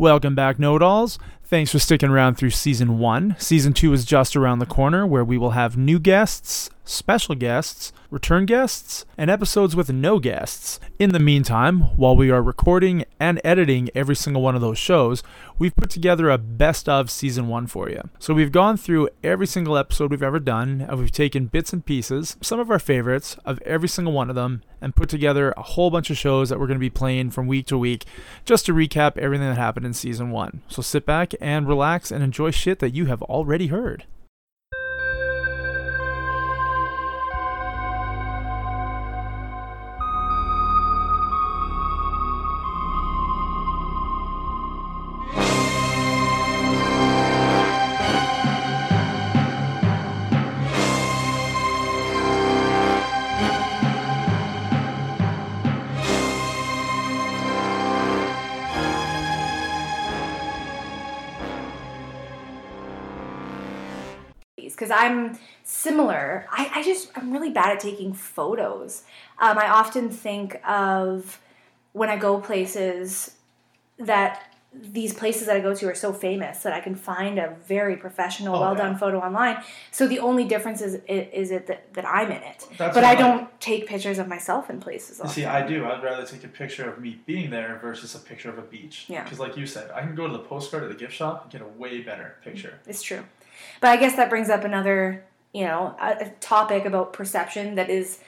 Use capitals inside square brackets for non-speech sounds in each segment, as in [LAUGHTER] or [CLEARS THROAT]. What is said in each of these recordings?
Welcome back, Know It Alls. Thanks for sticking around through season one. Season two is just around the corner where we will have new guests, special guests, return guests, and episodes with no guests. In the meantime, while we are recording and editing every single one of those shows, we've put together a best of season one for you. So we've gone through every single episode we've ever done, and we've taken bits and pieces, some of our favorites of every single one of them, and put together a whole bunch of shows that we're going to be playing from week to week just to recap everything that happened in season one. So sit back and relax and enjoy shit that you have already heard. Because I'm similar. I, I just I'm really bad at taking photos. Um, I often think of when I go places that these places that I go to are so famous that I can find a very professional, Oh, well done yeah. photo online. So the only difference is is it that, that I'm in it, That's but I I- don't take pictures of myself in places. See. I do. I'd rather take a picture of me being there versus a picture of a beach. Yeah. Because, like you said, I can go to the postcard at the gift shop and get a way better picture. It's true. But I guess that brings up another, you know, a topic about perception that is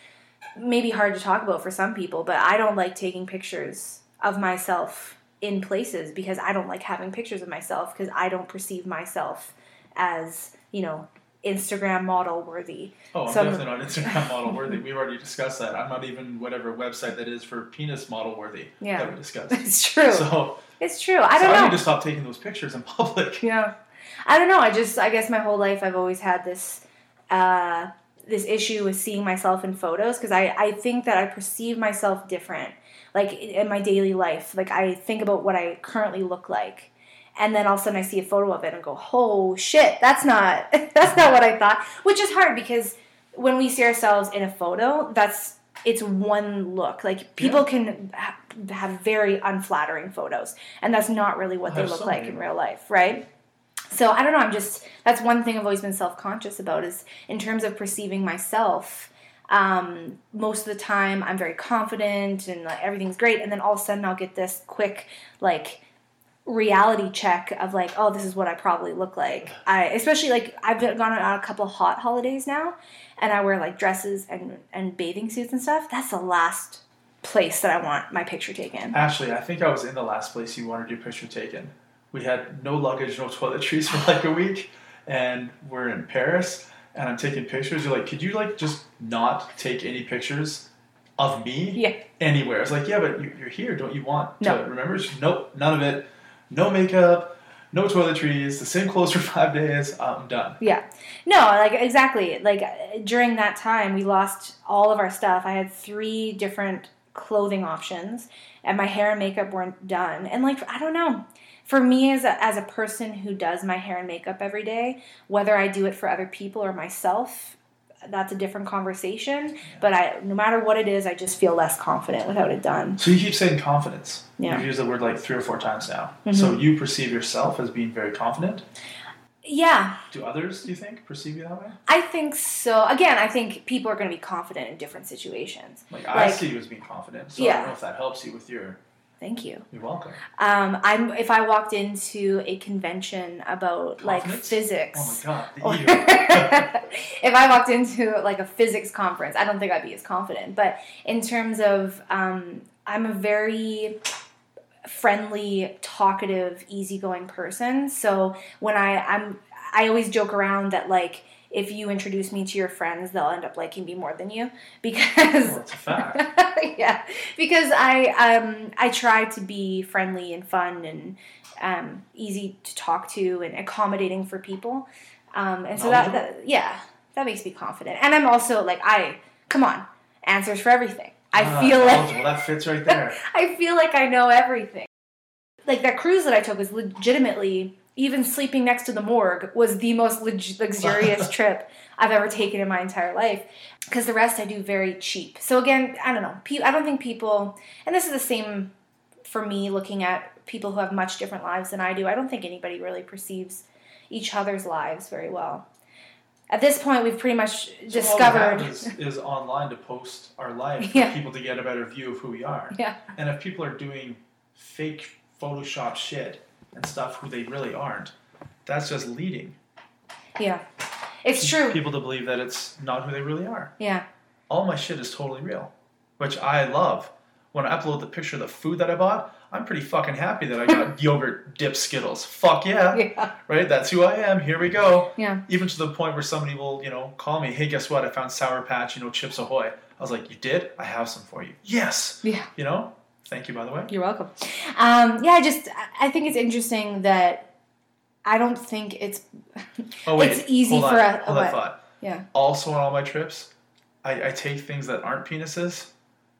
maybe hard to talk about for some people, but I don't like taking pictures of myself in places because I don't like having pictures of myself because I don't perceive myself as, you know, Instagram model worthy. Oh, I'm Some- definitely not Instagram model worthy. We've already discussed that. I'm not even whatever website that is for penis model worthy Yeah. that we discussed. [LAUGHS] It's true. So, it's true. I don't I know. need to stop taking those pictures in [LAUGHS] public. Yeah, I don't know. I just I guess my whole life I've always had this uh, this issue with seeing myself in photos because I I think that I perceive myself different like in my daily life. Like I think about what I currently look like. And then all of a sudden I see a photo of it and go, "Oh shit, that's not [LAUGHS] that's not what I thought." Which is hard because when we see ourselves in a photo, that's it's one look. Like people can ha- have very unflattering photos, and that's not really what they look like in real life, right? So I don't know. I'm just that's one thing I've always been self conscious about is in terms of perceiving myself. Um, most of the time, I'm very confident and like, everything's great, and then all of a sudden, I'll get this quick like reality check of like, oh, this is what I probably look like. I especially like I've gone on a couple hot holidays now, and I wear like dresses and and bathing suits and stuff. That's the last place that I want my picture taken. Actually, I think I was in the last place you wanted your picture taken. We had no luggage, no toiletries for like a week, and we're in Paris, and I'm taking pictures. You're like, could you like just not take any pictures of me Yeah. anywhere? I was like, yeah, but you- you're here. Don't you want No. to remember? Nope, none of it. No makeup, no toiletries, the same clothes for [LAUGHS] five days. I'm done. Yeah. No, like exactly. Like during that time, we lost all of our stuff. I had three different clothing options, and my hair and makeup weren't done. And like I don't know. For me, as a, as a person who does my hair and makeup every day, whether I do it for other people or myself, that's a different conversation. But I, no matter what it is, I just feel less confident without it done. So you keep saying confidence. Yeah. You've used the word like three or four times now. Mhm. So you perceive yourself as being very confident. Yeah, Do others, do you think, perceive you that way? I think so. Again, I think people are going to be confident in different situations. Like, I see you as being confident, so I Yeah. don't know if that helps you with your. Thank you. You're welcome. Um, I'm if I walked into a convention about like physics. Oh my god, [LAUGHS] if I walked into like a physics conference, I don't think I'd be as confident. But in terms of, um, I'm a very friendly, talkative, easygoing person. So when I I'm I always joke around that like if you introduce me to your friends, they'll end up liking me more than you [LAUGHS] because well, it's a fact. [LAUGHS] yeah, because I um I try to be friendly and fun and um, easy to talk to and accommodating for people, um, and so that, that yeah that makes me confident. And I'm also like I come on answers for everything. I Ah, feel like that fits right there. [LAUGHS] I feel like I know everything. Like that cruise that I took was legitimately even sleeping next to the morgue was the most lux- luxurious [LAUGHS] trip I've ever taken in my entire life because the rest I do very cheap. So again, I don't know. I don't think people, and this is the same for me looking at people who have much different lives than I do. I don't think anybody really perceives each other's lives very well. At this point, we've pretty much So discovered. is, is online to post our life [LAUGHS] Yeah. for people to get a better view of who we are. yeah, And if people are doing fake Photoshop shit and stuff who they really aren't, that's just leading yeah, it's true. people to believe that it's not who they really are. Yeah, All my shit is totally real, which I love. When I upload the picture of the food that I bought, I'm pretty fucking happy that I got [LAUGHS] yogurt dip Skittles. Fuck yeah. yeah, Right? That's who I am. Here we go. yeah. Even to the point where somebody will, you know, call me, hey, guess what? I found Sour Patch, you know, Chips Ahoy. I was like, you did? I have some for you. Yes. Yeah. You know? Thank you, by the way. You're welcome. Um, yeah, I just I think it's interesting that I don't think it's [LAUGHS] Oh, wait. It's easy hold on, for a- Hold what? that thought. yeah Also, on all my trips, I, I take things that aren't penises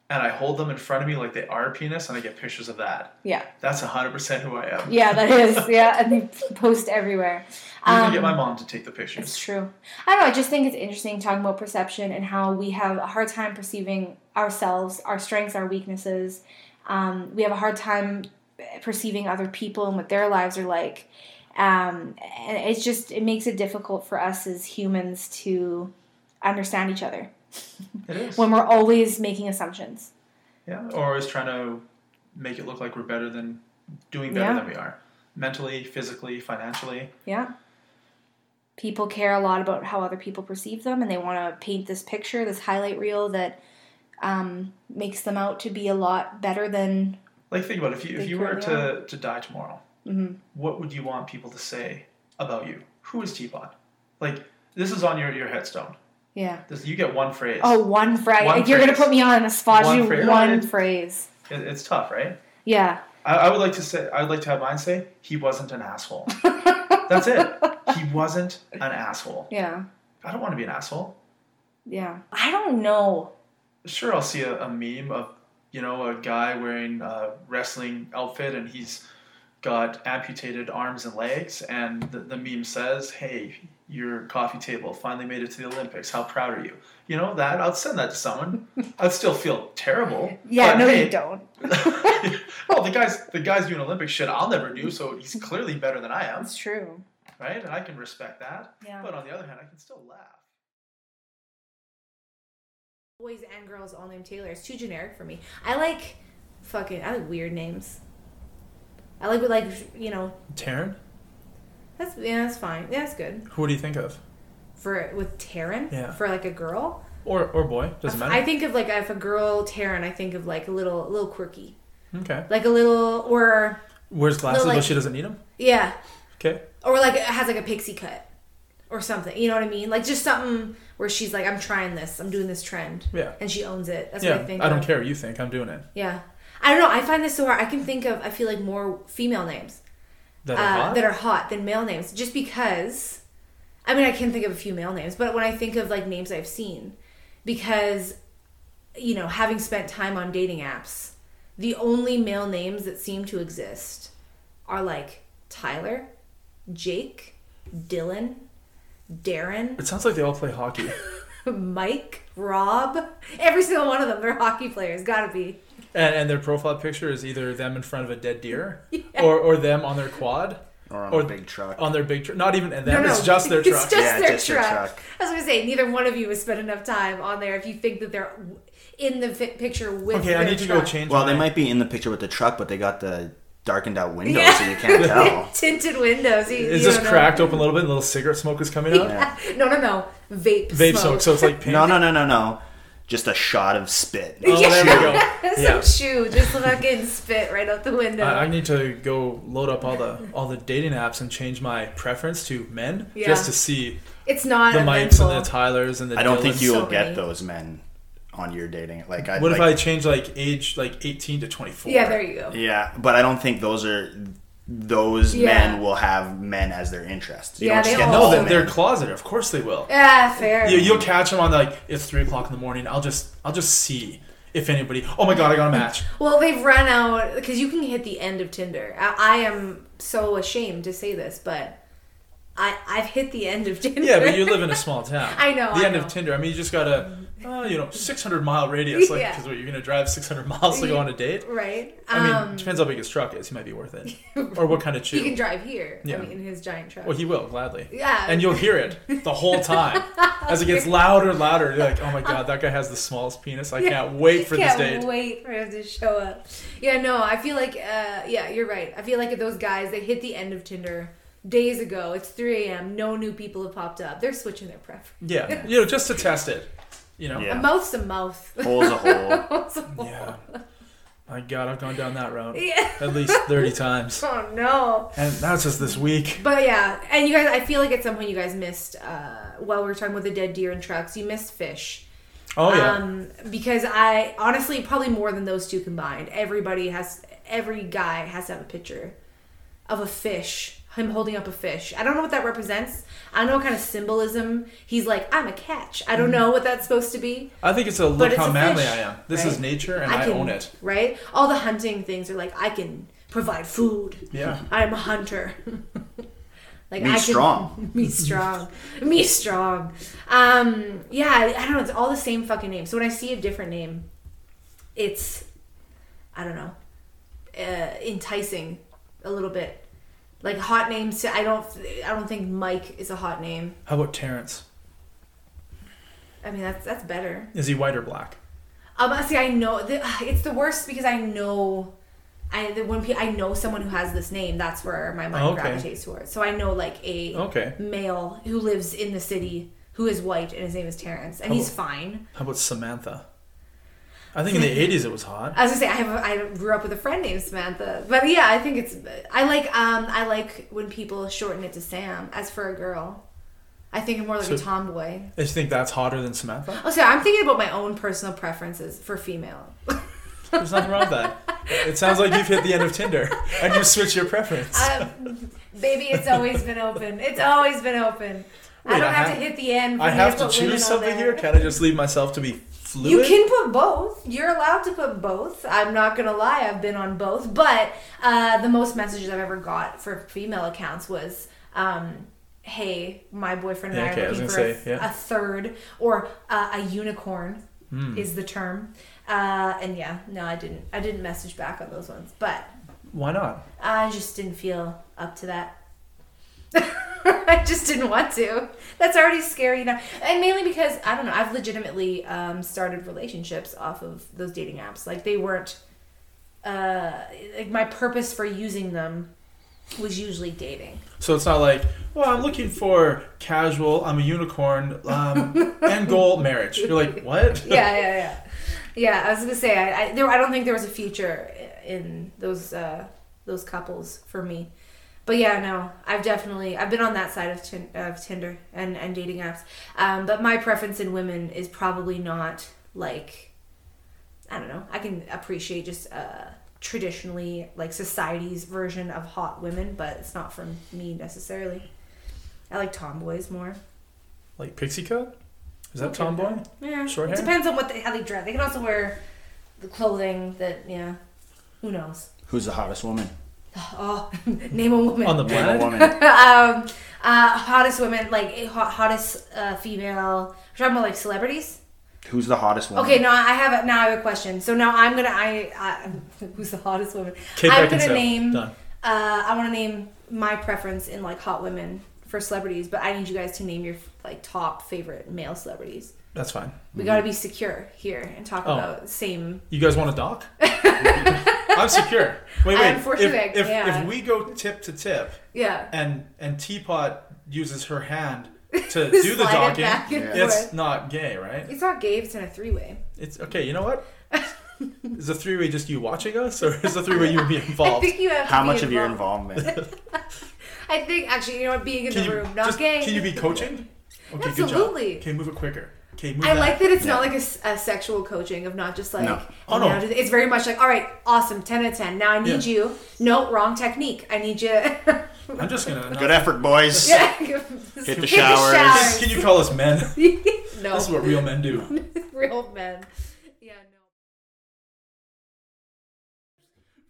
and I hold them in front of me like they are a penis and I get pictures of that. yeah That's 100% who I am. yeah that is [LAUGHS] yeah, and they post everywhere. I'm Um, to get my mom to take the pictures. It's true. I don't know. I just think it's interesting talking about perception and how we have a hard time perceiving ourselves, our strengths, our weaknesses. Um, we have a hard time perceiving other people and what their lives are like. Um, and it's just it makes it difficult for us as humans to understand each other It is. when we're always making assumptions. Yeah. Or always trying to make it look like we're better than doing better Yeah. than we are. Mentally, physically, financially. Yeah. People care a lot about how other people perceive them, and they want to paint this picture, this highlight reel that um, makes them out to be a lot better than. Like, think about it. If you, if you were to, to die tomorrow, Mhm. what would you want people to say about you? Who is Teapot? Like, this is on your, your headstone. Yeah. This, you get one phrase. Oh, one phrase. One You're gonna put me on a spot. One phrase. one Right. phrase. It, it's tough, right? Yeah. I, I would like to say, I would like to have mine say, he wasn't an asshole. [LAUGHS] That's it. He wasn't an asshole. Yeah. I don't want to be an asshole. Yeah. I don't know. Sure, I'll see a, a meme of, you know, a guy wearing a wrestling outfit and he's got amputated arms and legs, and the, the meme says, hey, your coffee table finally made it to the Olympics. How proud are you? You know, that, I'll send that to someone. [LAUGHS] I'd still feel terrible. Yeah. no, hey, you don't. [LAUGHS] [LAUGHS] well, the guy's the guy's doing Olympic shit I'll never do, so he's clearly better than I am, That's true. right? And I can respect that. Yeah. But on the other hand, I can still laugh. Boys and girls all named Taylor. It's too generic for me. I like fucking. I like weird names. I like like you know. Taryn, That's yeah. That's fine. Yeah, that's good who do you think of? for with Taryn. Yeah. For like a girl. Or or boy? Doesn't matter. I think of like if a girl Taryn, I think of like a little, little quirky, okay. like a little or Wears glasses, like- but she doesn't need them. yeah, Okay. or like it has like a pixie cut or something. You know what I mean? Like just something where she's like, I'm trying this, I'm doing this trend, Yeah. and she owns it. That's yeah. what I think. I don't of. care what you think. I'm doing it. Yeah, I don't know. I find this so hard. I can think of. I feel like more female names That uh, are hot? that are hot than male names, just because. I mean, I can think of a few male names, but when I think of like names I've seen, because, you know, having spent time on dating apps, the only male names that seem to exist are like Tyler, Jake, Dylan, Darren, it sounds like they all play hockey. [LAUGHS] Mike, Rob. Every single one of them, they're hockey players. Gotta be. and, and their profile picture is either them in front of a dead deer [LAUGHS] Yeah. or, or them on their quad Or on Or- a big truck. on their big truck. Not even and them. No, no, It's just their it's truck. just Yeah, their just their truck. truck. I was gonna say neither one of you has spent enough time on there if you think that they're in the fi- picture with. okay, I their need to go change. well, my, they might be in the picture with the truck, but they got the darkened out windows, Yeah. so you can't [LAUGHS] tell. [LAUGHS] Tinted windows. You, Is you this don't know. cracked open a little bit? and A little cigarette smoke is coming out. Yeah. [LAUGHS] No, no, no. Vape. Vape smoke. soak, so it's like pink. No, no, no, no, no. Just a shot of spit. Oh, there we go. Some Yeah. shoe, just fucking spit right out the window. I, I need to go load up all the all the dating apps and change my preference to men Yeah. just to see it's not the a Mikes mental. and the Tylers and the. I don't think you will So get many. those men on your dating. Like, I, What if I change like age like eighteen to twenty four? Yeah, there you go. Yeah, but I don't think those are. Those Yeah. men will have men as their interest. You Yeah, don't they just get all. No, they're, they're closeted. Of course they will. Yeah, fair. You, you'll catch them on like it's three o'clock in the morning. I'll just I'll just see if anybody. Oh my god, I got a match. Well, they've run out because you can hit the end of Tinder. I, I am so ashamed to say this, but I I've hit the end of Tinder. Yeah, but you live in a small [LAUGHS] town. I know, The I end know. of Tinder. I mean, you just gotta, uh, you know, 600 mile radius. Like, Yeah. because what, you're gonna drive 600 miles to go on a date? right. I mean, um, depends how big his truck is. He might be worth it, [LAUGHS] or what kind of chew. he can drive here. Yeah. I mean, in his giant truck. Well, he will gladly. yeah. And you'll hear it [LAUGHS] the whole time as it gets louder and louder. You're like, oh my god, that guy has the smallest penis. I Yeah. can't wait for can't this date. wait for him to show up. Yeah, no, I feel like, uh, yeah, you're right. I feel like those guys, they hit the end of Tinder days ago. It's 3 a.m. No new people have popped up. They're switching their preference. Yeah, [LAUGHS] you know, just to test it. You know. Yeah. A mouth's a mouth. [LAUGHS] Hole's a hole. [LAUGHS] Mouth's a hole. Yeah. My God, I've gone down that route Yeah. at least 30 times. Oh no. And that's just this week. But yeah, and you guys, I feel like at some point you guys missed, uh, while we were talking about the dead deer and trucks, you missed fish. Oh, yeah. Um, because I honestly probably more than those two combined. Everybody has every guy has to have a picture of a fish. Him holding up a fish. I don't know what that represents. I don't know what kind of symbolism. He's like, I'm a catch. I don't Mm-hmm. know what that's supposed to be. I think it's a but look it's how a manly fish, I am. This right? is nature and I, can, own it. Right? All the hunting things are like, I can provide food. Yeah. I'm a hunter. [LAUGHS] like Me I can, strong. [LAUGHS] Me strong. me strong. Um, yeah, I, I don't know. It's all the same fucking name. So when I see a different name, it's I don't know, uh, enticing a little bit. Like hot names. I don't. I don't think Mike is a hot name. How about Terrence? I mean, that's that's better. Is he white or black? Um, see, I know the, [SIGHS] it's the worst because I know, I the, when pe- I know someone who has this name, that's where my mind Okay. gravitates towards. So I know like a Okay. male who lives in the city who is white and his name is Terrence, and Oh. he's fine. How about Samantha? I think in the [LAUGHS] 80s it was hot. I was gonna say I have a, I grew up with a friend named Samantha, but yeah, I think it's I like um I like when people shorten it to Sam. As for a girl, I think I'm more like a tomboy. I just think that's hotter than Samantha. Oh, sorry, I'm thinking about my own personal preferences for female. [LAUGHS] There's nothing wrong with that. It sounds like you've hit the end of Tinder [LAUGHS] and you switch your preference. Um, baby, it's always been open. It's always been open. I don't I have, have- to hit the end. I have to choose something here. Can I just leave myself to be fluid? You can put both. You're allowed to put both. I'm not gonna lie. I've been on both, but uh, the most messages I've ever got for female accounts was, um, "Hey, my boyfriend and Yeah, I okay, are looking gonna for say, a, yeah. a third or uh, a unicorn." Hmm. Is the term, uh, and yeah, no, I didn't. I didn't message back on those ones, but Why not? I just didn't feel up to that. [LAUGHS] I just didn't want to. That's already scary enough. And mainly because, I don't know, I've legitimately um, started relationships off of those dating apps. Like, they weren't, uh, like, my purpose for using them was usually dating. So it's not like, well, I'm looking for casual, I'm a unicorn, um, end goal, marriage. You're like, what? [LAUGHS] Yeah, yeah, yeah. Yeah, I was gonna say, I, I, there, I don't think there was a future in those, uh, those couples for me. But yeah, no, I've definitely I've been on that side of, tin, of Tinder and, and dating apps. Um, but my preference in women is probably not like I don't know. I can appreciate just uh, traditionally like society's version of hot women, but it's not for me necessarily. I like tomboys more. Like pixie cut? Is that Okay. tomboy? Yeah, Short it hair? depends on what they, how they dress. They can also wear the clothing that yeah. Who knows? Who's the hottest woman? Oh, [LAUGHS] name a woman. On the Name a planet? woman. [LAUGHS] um, uh, hottest women, like hot, hottest uh, female. We're talking about like celebrities. Who's the hottest woman? Okay, now I have a, now I have a question. So now I'm gonna I, I [LAUGHS] who's the hottest woman? Kate I'm Beckinsale. gonna name. Done. Uh, I want to name my preference in like hot women for celebrities, but I need you guys to name your like top favorite male celebrities. That's fine. We got to be secure here and talk Oh. about same. You guys want to dock? I'm secure. [LAUGHS] Wait, wait. Unfortunately, if, if, yeah. if we go tip to tip Yeah. and and Teapot uses her hand to [LAUGHS] do the Slide it docking, back and Yeah. it's forth. not gay, right? It's not gay. It's in a three way. It's okay. You know what? [LAUGHS] Is the three way just you watching us, or is the three way you and me I involved? think you have. to How be much of your involvement? I think actually, you know what? Being in Can the you room, not just, gay. Can you be coaching? Okay, Absolutely. good job. Okay, move it quicker. Okay, move I that. like that it's Yeah. not like a sexual coaching of not just like. No. Oh, no. now It's very much like, all right, awesome, ten out of ten. Now I need Yeah. you. No, wrong technique. I need you. [LAUGHS] I'm just gonna. [LAUGHS] Good effort, boys. yeah. [LAUGHS] Hit the showers. showers. Can you call us men? no, This is what real men do. real men. Yeah,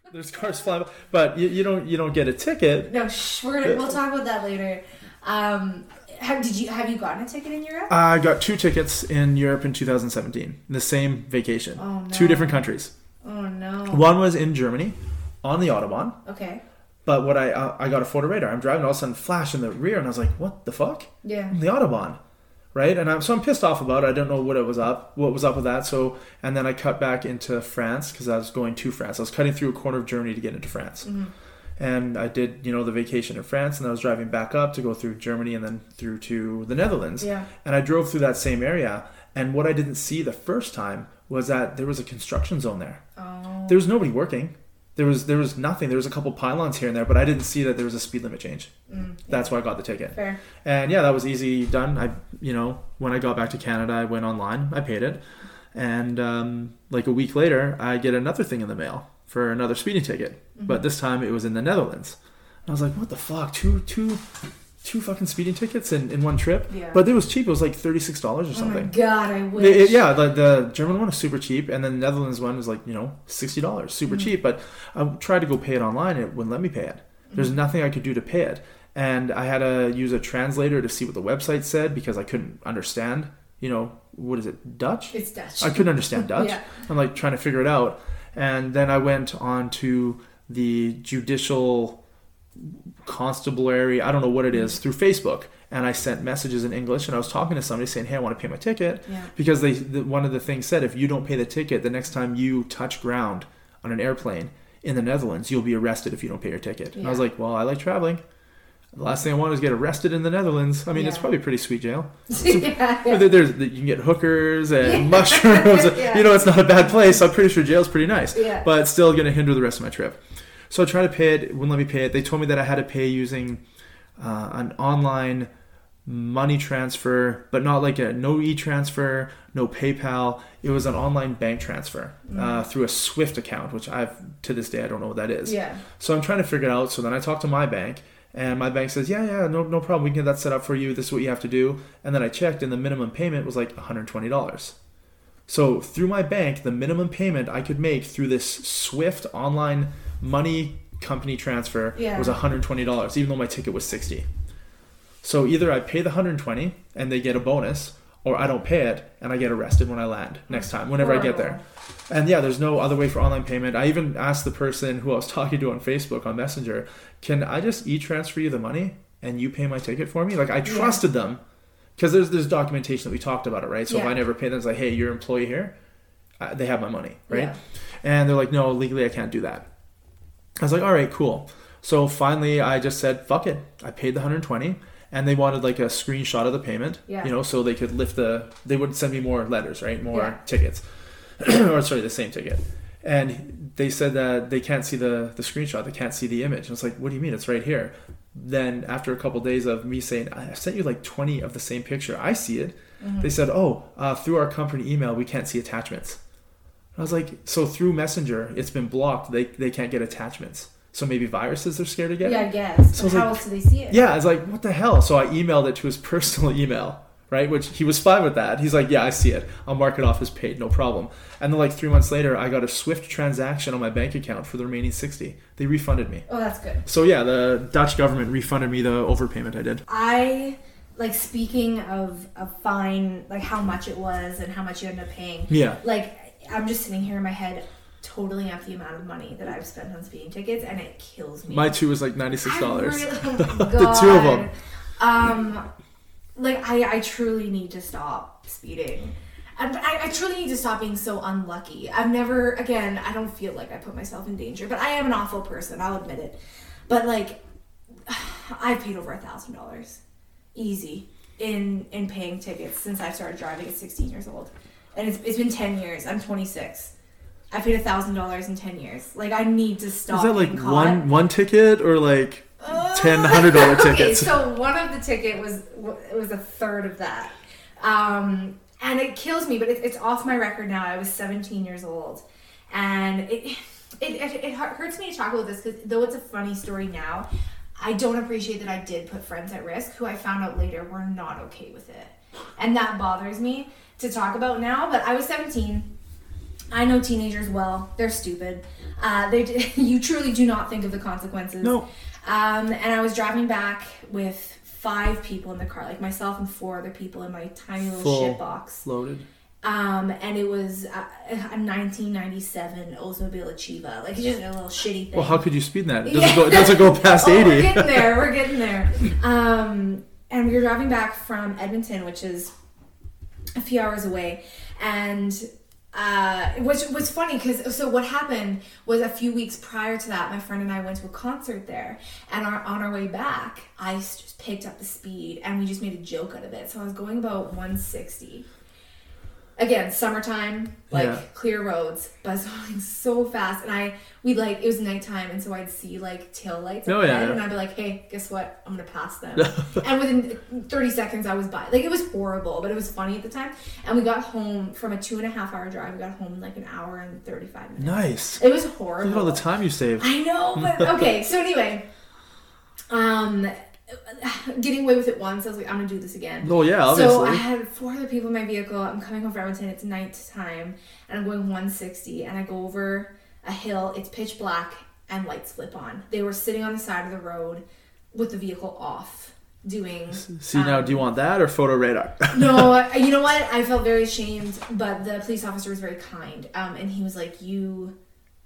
no. There's cars flying, but you, you don't you don't get a ticket. No, shh, we're gonna we'll talk about that later. Um, have, did you have you gotten a ticket in Europe? I got two tickets in Europe in 2017, the same vacation, Oh, two no. different countries. oh no. One was in Germany, on the autobahn. Okay. But what I uh, I got a photo radar. I'm driving, all of a sudden flash in the rear, and I was like, "What the fuck?" Yeah. the autobahn right and i'm so i'm pissed off about it i don't know what it was up what was up with that so and then i cut back into france because i was going to france i was cutting through a corner of germany to get into france and i did you know the vacation in france and i was driving back up to go through germany and then through to the netherlands. Yeah. and i drove through that same area and what i didn't see the first time was that there was a construction zone there. Oh. there was nobody working. There was there was nothing. There was a couple pylons here and there but i didn't see that there was a speed limit change. Mm, that's why i got the ticket. Fair. and yeah, that was easy done. I, you know, when I got back to Canada, I went online, I paid it, and um, like a week later, I get another thing in the mail for another speeding ticket. Mm-hmm. But this time it was in the Netherlands. And I was like, what the fuck? Two, two, two fucking speeding tickets in, in one trip. Yeah. But it was cheap. It was like thirty six dollars or Oh my something. god, I wish. It- it- yeah, the, the German one was super cheap, and then the Netherlands one was like you know sixty dollars, super Mm-hmm. cheap. But I tried to go pay it online, and it wouldn't let me pay it. There's Mm-hmm. nothing I could do to pay it, and I had to use a translator to see what the website said because I couldn't understand. You know, what is it, Dutch? It's Dutch. I couldn't understand [LAUGHS] Dutch. Yeah. I'm like trying to figure it out, and then I went on to the judicial constabulary. I don't know what it is through Facebook, and I sent messages in English, and I was talking to somebody saying, "Hey, I want to pay my ticket." Yeah. because they the, one of the things said if you don't pay the ticket the next time you touch ground on an airplane in the Netherlands you'll be arrested if you don't pay your ticket and I was like well I like traveling the last thing I want is get arrested in the Netherlands I mean it's probably pretty sweet jail [LAUGHS] yeah, There- there's you can get hookers and Yeah. [LAUGHS] mushrooms [LAUGHS] Yeah. you know it's not a bad place I'm pretty sure jail's pretty nice Yeah. but it's still gonna hinder the rest of my trip so I tried to pay it wouldn't let me pay it they told me that I had to pay using uh, an online money transfer, but not like a no e transfer, no PayPal. It was an online bank transfer uh, through a Swift account, which I've to this day I don't know what that is. yeah. So I'm trying to figure it out. So then I talked to my bank, and my bank says, "Yeah, yeah, no, no problem. We can get that set up for you. This is what you have to do." And then I checked, and the minimum payment was like $120. So through my bank, the minimum payment I could make through this Swift online money company transfer Yeah. was $120, even though my ticket was 60. So either I pay the 120 and they get a bonus, or I don't pay it and I get arrested when I land next time, whenever I get there. And yeah, there's no other way for online payment. I even asked the person who I was [LAUGHS] talking to on Facebook on Messenger, "Can I just e-transfer you the money and you pay my ticket for me?" Like I trusted them because there's there's documentation that we talked about it, right? So if I never pay them, it's like, "Hey, you're employee here. Uh, they have my money, right?" Yeah. And they're like, "No, legally I can't do that." I was like, "All right, cool." So finally, I just said, "Fuck it." I paid the 120, and they wanted like a screenshot of the payment, Yeah. you know, so they could lift the. They would send me more letters, right? More Yeah. tickets, [CLEARS THROAT] or sorry, the same ticket. And they said that they can't see the the screenshot, they can't see the image. I was like, "What do you mean? It's right here." Then after a couple days of me saying, "I sent you like 20 of the same picture. I see it." They said, "Oh, uh, through our company email, we can't see attachments." I was like, "So through Messenger, it's been blocked. They they can't get attachments. So maybe viruses are scared to get." Yeah, I guess. So But it's how like- else do they see it? Yeah, I was like, what the hell? So I emailed it to his [LAUGHS] personal email, right? Which he was fine with that. He's like, yeah, I see it. I'll mark it off as paid, no problem. And then like three months later, I got a Swift transaction on my bank account for the remaining sixty. They refunded me. Oh, that's good. So yeah, the Dutch government refunded me the overpayment I did. I like speaking of a fine, like how much it was and how much you ended up paying. Yeah. Like I'm just sitting here in my head, totaling up the amount of money that I've spent on speeding tickets, and it kills me. My two was like ninety six dollars. really- oh [LAUGHS] The [LAUGHS] two of them. Um, like I, I truly need to stop speeding. Mm-hmm. And I, I truly need to stop being so unlucky. I've never, again, I don't feel like I put myself in danger, but I am an awful person. I'll admit it. But like, [SIGHS] I've paid over a thousand dollars, easy, in in paying tickets since I started driving at 16 years old, and it's, it's been 10 years. I'm 26. I paid a thousand dollars in 10 years. Like I need to stop. Is that like caught. one one ticket or like ten hundred dollar tickets. Okay, so one of the ticket was it was a third of that, um, and it kills me. But it, it's off my record now. I was 17 years old, and it it, it, it hurts me to talk about this because though it's a funny story now, I don't appreciate that I did put friends at risk who I found out later were not okay with it, and that bothers me to talk about now. But I was 17. I know teenagers well. They're stupid. Uh, they [LAUGHS] you truly do not think of the consequences. No. Um, and I was driving back with five people in the car, like myself and four other people in my tiny little Full. shit box. Loaded. Um, and it was a, a 1997 Oldsmobile Achieva, like just a little shitty thing. Well, how could you speed that? It doesn't go. It doesn't go [LAUGHS] past Oh, we're eighty. getting there. We're getting there. [LAUGHS] Um, and we were driving back from Edmonton, which is a few hours away, and uh, which was funny because so what happened was a few weeks prior to that, my friend and I went to a concert there, and our, on our way back, I just picked up the speed, and we just made a joke out of it. So I was going about 160. Again, summertime, like Yeah. clear roads, was going [LAUGHS] so fast, and I we like it was nighttime, and so I'd see like tail lights, Oh, yeah, yeah. and I'd be like, "Hey, guess what? I'm gonna pass them." [LAUGHS] and within 30 seconds, I was by. Like it was horrible, but it was funny at the time. And we got home from a two and a half hour drive. We got home in like an hour and 35 minutes. Nice. It was Look horrible. at all the time you saved. I know, but [LAUGHS] okay. So anyway, um, getting away with it once, I was like, I'm gonna do this again. Oh yeah, obviously. So I had four other people in my vehicle. I'm coming home from Edmonton. It's night time, and I'm going 160. And I go over a hill. It's pitch black, and lights flip on. They were sitting on the side of the road with the vehicle off, doing. See now, um, do you want that or photo radar? no, [LAUGHS] you know what? I felt very ashamed, but the police officer was very kind. Um, and he was like, You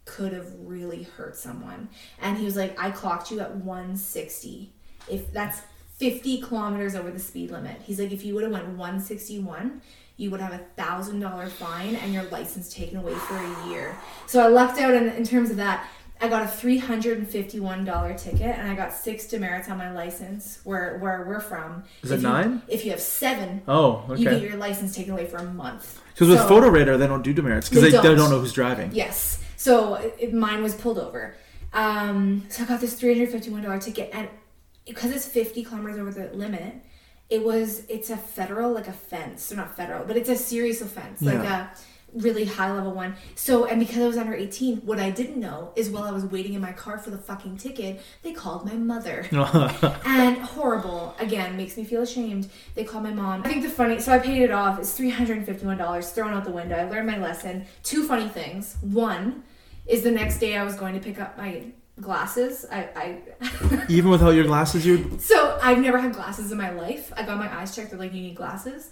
could have really hurt someone. And he was like, I clocked you at 160. If that's 50 kilometers over the speed limit. He's like, If you would have went 161, you would have a thousand dollar fine and your license taken away for a year. So I lucked out in, in terms of that. I got a three hundred and fifty-one dollar ticket, and I got six demerits on my license. Where where we're from, Is it If you- nine? If you have seven, Oh, okay. you get your license taken away for a month. Because with So- photo radar, they don't do demerits because They they, they don't. don't know who's driving. Yes. So it, it- mine was pulled over. Um, so I got this three hundred fifty-one dollar ticket, and because it's fifty kilometers over the limit, it was it's a federal like offense. So not federal, but it's a serious offense, like a really high level one. So and because I was under eighteen, what I didn't know is while I was waiting in my car for the fucking ticket, they called my mother. [LAUGHS] and horrible. Again makes me feel ashamed. They called my mom. I think the funny so i paid it off. It's $351 thrown out the window. I learned my lesson. Two funny things. One is the next day i was going to pick up my glasses i, I [LAUGHS] Even without your glasses, you so i've never had glasses in my life i got my eyes checked they're like you need glasses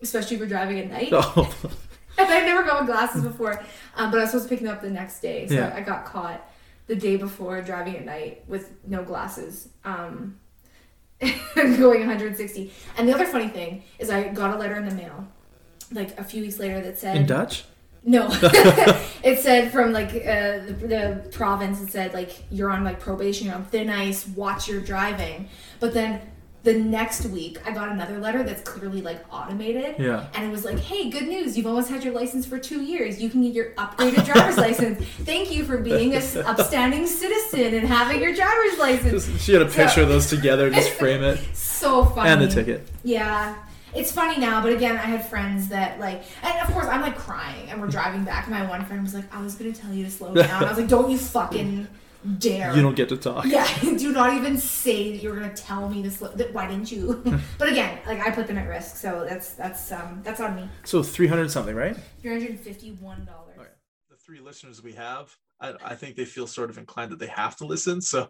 especially if you're driving at night oh, [LAUGHS] and I've never gone with glasses before, um, but I was supposed to pick them up the next day, so Yeah. I got caught the day before driving at night with no glasses, um, [LAUGHS] going 160. And the other funny thing is, I got a letter in the mail, like a few weeks later, that said in Dutch. No, [LAUGHS] [LAUGHS] it said from like uh, the, the province. It said like you're on like probation, you're on thin ice. Watch your driving. But then the next week, I got another letter that's clearly like automated. Yeah. And it was like, hey, good news! You've almost had your license for two years. You can get your upgraded driver's [LAUGHS] license. Thank you for being a s- upstanding citizen and having your driver's license. Just, she had a picture of those together, just frame it, So funny. and the ticket. Yeah. It's funny now, but again, I had friends that like, and of course, I'm like crying, and we're driving back, and my one friend was like, "I was gonna tell you to slow down." I was like, "Don't you fucking dare!" You don't get to talk. Yeah, [LAUGHS] do not even say that you're gonna tell me to slow. That why didn't you? [LAUGHS] but again, like I put them at risk, so that's that's um that's on me. So three hundred something, right? Three hundred and fifty-one dollars. Okay. the three listeners we have, I, I think they feel sort of inclined that they have to listen, [LAUGHS] so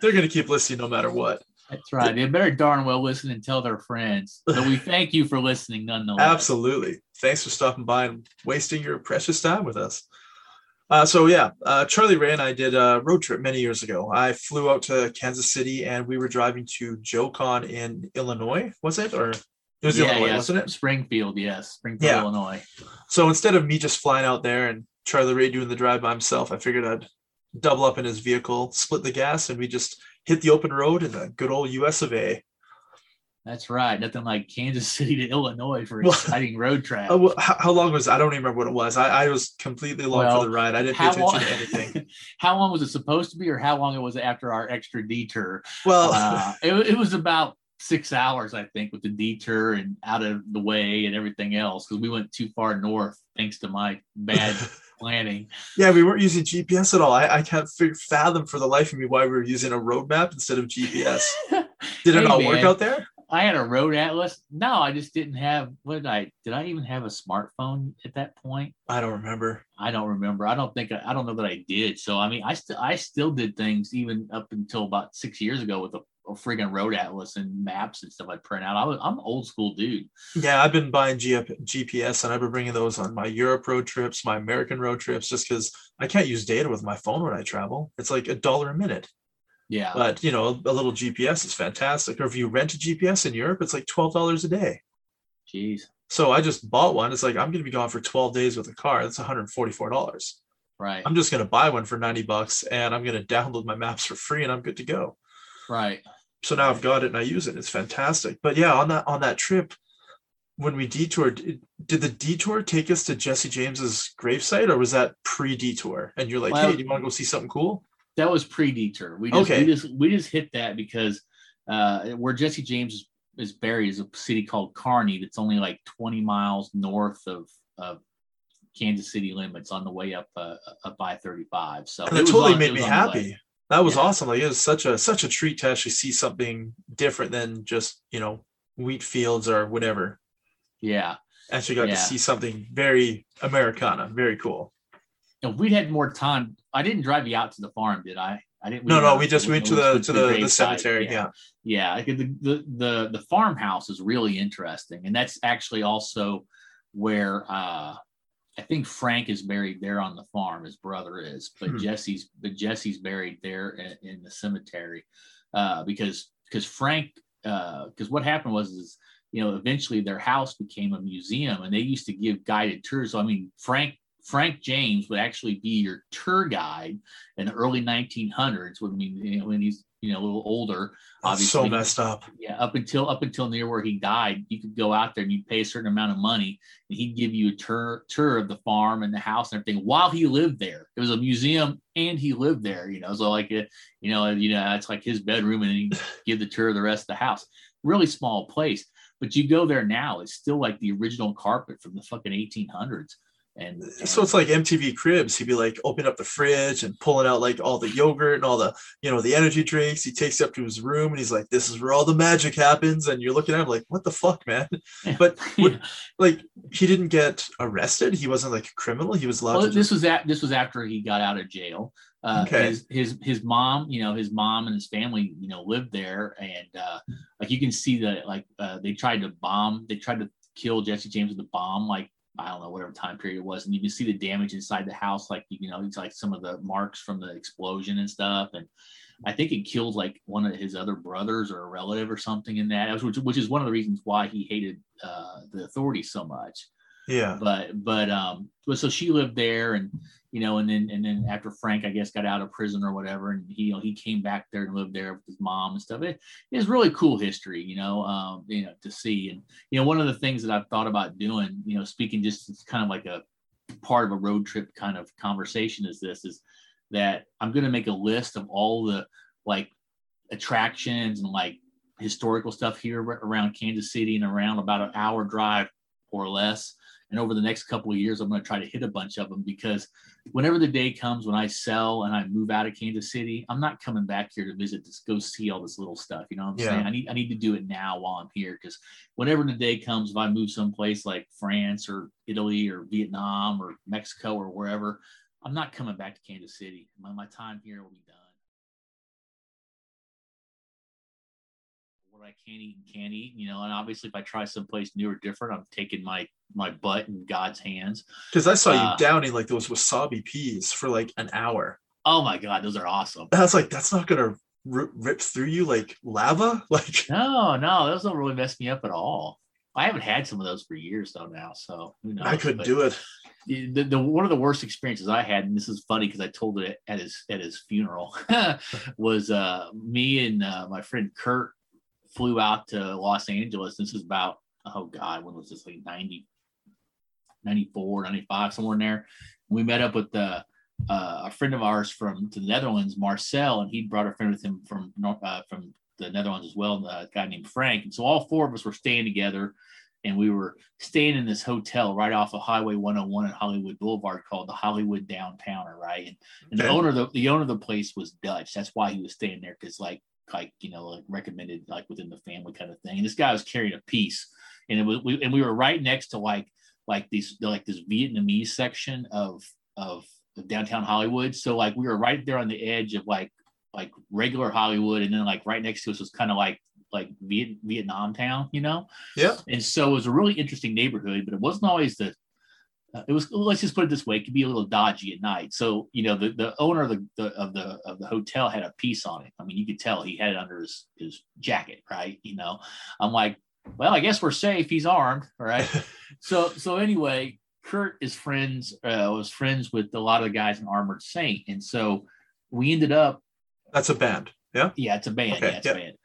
they're going to keep listening no matter what. That's right. They better darn well listen and tell their friends. So we [LAUGHS] thank you for listening nonetheless. Absolutely. Thanks for stopping by and wasting your precious time with us. Uh, so yeah, uh, Charlie Ray and I did a road trip many years ago. I flew out to Kansas City and we were driving to JoeCon in Illinois. Was it or it was yeah, Illinois, yeah, wasn't it? Springfield, yes. Springfield, Yeah. Illinois. So instead of me just flying out there and Charlie Ray doing the drive by himself, I figured I'd double up in his vehicle, split the gas, and we just hit the open road in the good old US of A. That's right. Nothing like Kansas [LAUGHS] City to Illinois for exciting road [LAUGHS] Uh, travel. well, how, how long was I don't even remember what it was. I, I was completely along Well, for the ride. I didn't pay attention long, to anything. [LAUGHS] how long was it supposed to be, or how long it was after our extra detour? Well, Uh, it, it was about six hours, I think, with the detour and out of the way and everything else, because we went too far north thanks to my bad planning. yeah, we weren't using GPS at all. I, I can't figure, fathom for the life of me why we were using a road map instead of GPS. [LAUGHS] Did it Hey, not work out there? I had a road atlas. No, I just didn't have. What did I? Did I even have a smartphone at that point? I don't remember. I don't remember. I don't think. I, I don't know that I did. So I mean, I still I still did things even up until about six years ago with a, friggin' road atlas and maps and stuff I'd print out. I was, I'm an old school dude. Yeah, I've been buying G- GPS and I've been bringing those on my Europe road trips, my American road trips, just because I can't use data with my phone when I travel. It's like a dollar a minute. Yeah. But you know, a little GPS is fantastic. Or if you rent a GPS in Europe, it's like twelve dollars a day. Jeez. So I just bought one. It's like I'm going to be gone for 12 days with a car. That's 144 dollars. Right. I'm just going to buy one for 90 bucks and I'm going to download my maps for free and I'm good to go. right. So now I've got it and I use it. It's fantastic. But yeah, on that on that trip, when we detoured, did the detour take us to Jesse James's gravesite, or was that pre-detour? And you're like, Well- hey, do you want to go see something cool? That was pre detour. We just Okay. we just we just hit that because uh, where Jesse James is, is buried is a city called Kearney that's only like 20 miles north of of Kansas City limits on the way up uh, up I 35. So And it was totally on- made it me was on the way. happy. That was Yeah. awesome. Like it was such a such a treat to actually see something different than just you know wheat fields or whatever. Yeah. Actually got Yeah. to see something very Americana, very cool. If we'd had more time, I didn't drive you out to the farm, did I? I didn't. No, no, we just went to the to the, the cemetery. Yeah. yeah like the, the the the farmhouse is really interesting and that's actually also where uh i think frank is buried there on the farm his brother is but Hmm. jesse's but jesse's buried there in, in the cemetery uh because because frank uh because what happened was is you know eventually their house became a museum and they used to give guided tours so i mean frank frank james would actually be your tour guide in the early 1900s when, you know, when he's you know a little older Obviously, so messed up. yeah up until up until near where he died you could go out there and you pay a certain amount of money and he'd give you a tour tour of the farm and the house and everything while he lived there. It was a museum and he lived there you know so like it you know you know it's like his bedroom and he [LAUGHS] give the tour of the rest of the house. Really small place but you go there now it's still like the original carpet from the fucking 1800s and, So it's like MTV Cribs. He'd be like opening up the fridge and pulling out like all the yogurt and all the, you know, the energy drinks. He takes up to his room and he's like, "This is where all the magic happens." And you're looking at him like, "What the fuck, man?" But [LAUGHS] would- like, he didn't get arrested. He wasn't like a criminal. He was allowed well, to. this was at this was after he got out of jail. Uh, Okay. His his his mom, you know, his mom and his family, you know, lived there, and uh, like you can see that, like uh, they tried to bomb, they tried to kill Jesse James with a bomb, like I don't know whatever time period it was, and you can see the damage inside the house, like you know, it's like some of the marks from the explosion and stuff, and I think it killed like one of his other brothers or a relative or something in that, which, which is one of the reasons why he hated uh, the authorities so much yeah. but but um but so she lived there and you know and then and then after frank i guess got out of prison or whatever and he you know he came back there and lived there with his mom and stuff. It is really cool history you know um you know to see. And you know one of the things that i've thought about doing you know speaking just it's kind of like a part of a road trip kind of conversation is this is that i'm going to make a list of all the like attractions and like historical stuff here around kansas city and around about an hour drive or less and over the next couple of years, I'm going to try to hit a bunch of them because whenever the day comes when I sell and I move out of Kansas City, I'm not coming back here to visit to go see all this little stuff. You know what I'm Yeah. saying? I need I need to do it now while I'm here because whenever the day comes, if I move someplace like France or Italy or Vietnam or Mexico or wherever, I'm not coming back to Kansas City. My, my time here will be done. What I can't eat and can't eat, you know, and obviously if I try someplace new or different, I'm taking my my butt in God's hands. Because I saw you Uh, downing like those wasabi peas for like an hour. Oh my God, those are awesome. And I was like, that's not gonna r- rip through you like lava. [LAUGHS] Like, No, no, those don't really mess me up at all. I haven't had some of those for years though now, so who knows? I couldn't But do it. The, the one of the worst experiences I had, and this is funny because I told it at his at his funeral, [LAUGHS] was uh, me and uh, my friend Kurt flew out to Los Angeles. This is about oh god, when was this? Like 90, 94, 95, somewhere in there. We met up with the uh, a friend of ours from the Netherlands, Marcel, and he brought a friend with him from uh, from the Netherlands as well, a guy named Frank. And so all four of us were staying together, and we were staying in this hotel right off of Highway 101 and Hollywood Boulevard called the Hollywood Downtowner, right? And, and the owner of the, the owner of the place was Dutch. That's why he was staying there because like like you know like recommended like within the family kind of thing. And this guy was carrying a piece, and it was we, and we were right next to like like these like this Vietnamese section of of downtown Hollywood. So like we were right there on the edge of like like regular Hollywood, and then like right next to us was kind of like like Viet, Vietnam town, you know. Yeah. And so it was a really interesting neighborhood, but it wasn't always the. Uh, it was let's just put it this way: it could be a little dodgy at night. So you know, the, the owner of the, the of the of the hotel had a piece on it. I mean, you could tell he had it under his his jacket, right? You know, I'm like, well, I guess we're safe. He's armed, right? [LAUGHS] so so anyway, Kurt is friends uh, was friends with a lot of the guys in Armored Saint, and so we ended up That's a band. Yeah. yeah, it's a band. Okay, yeah, it's yeah. a band.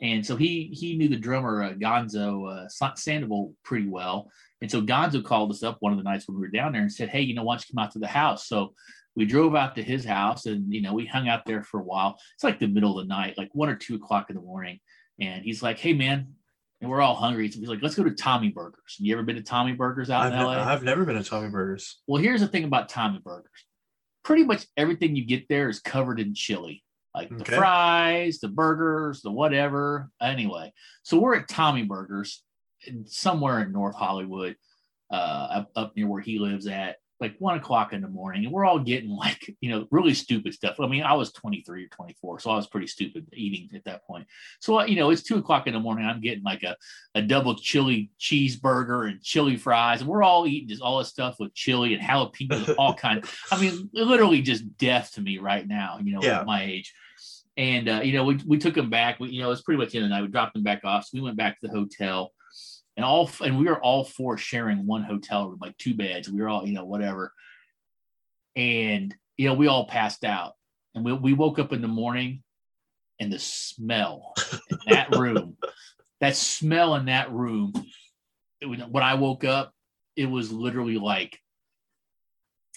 And so he he knew the drummer uh, Gonzo uh, Sandoval pretty well. And so Gonzo called us up one of the nights when we were down there and said, "Hey, you know, why don't you come out to the house?" So we drove out to his house, and you know, we hung out there for a while. It's like the middle of the night, like one or two o'clock in the morning. And he's like, "Hey, man," and we're all hungry. So he's like, "Let's go to Tommy Burgers." You ever been to Tommy Burgers out I've, in ne- LA? I've never been to Tommy Burgers. Well, here's the thing about Tommy Burgers. Pretty much everything you get there is covered in chili, like the Okay. fries, the burgers, the whatever. Anyway, so we're at Tommy Burgers in- somewhere in North Hollywood, uh, up, up near where he lives at, like one o'clock in the morning. And we're all getting [LAUGHS] like, you know, really stupid stuff. I mean, I was 23 or 24, so I was pretty stupid eating at that point. So, uh, you know, it's two o'clock in the morning. I'm getting like a, a double chili cheeseburger and chili fries. And we're all eating just all this stuff with chili and jalapenos, [LAUGHS] all kind. I mean, literally just death to me right now, you know, Yeah. at my age. And uh, you know, we, we took them back. We, you know, it's pretty much the end of the night. We dropped them back off. So we went back to the hotel, and all and we were all four sharing one hotel room, like two beds. We were all, you know, whatever. And you know, we all passed out, and we we woke up in the morning, and the smell in that [LAUGHS] room, that smell in that room. Was, when I woke up, it was literally like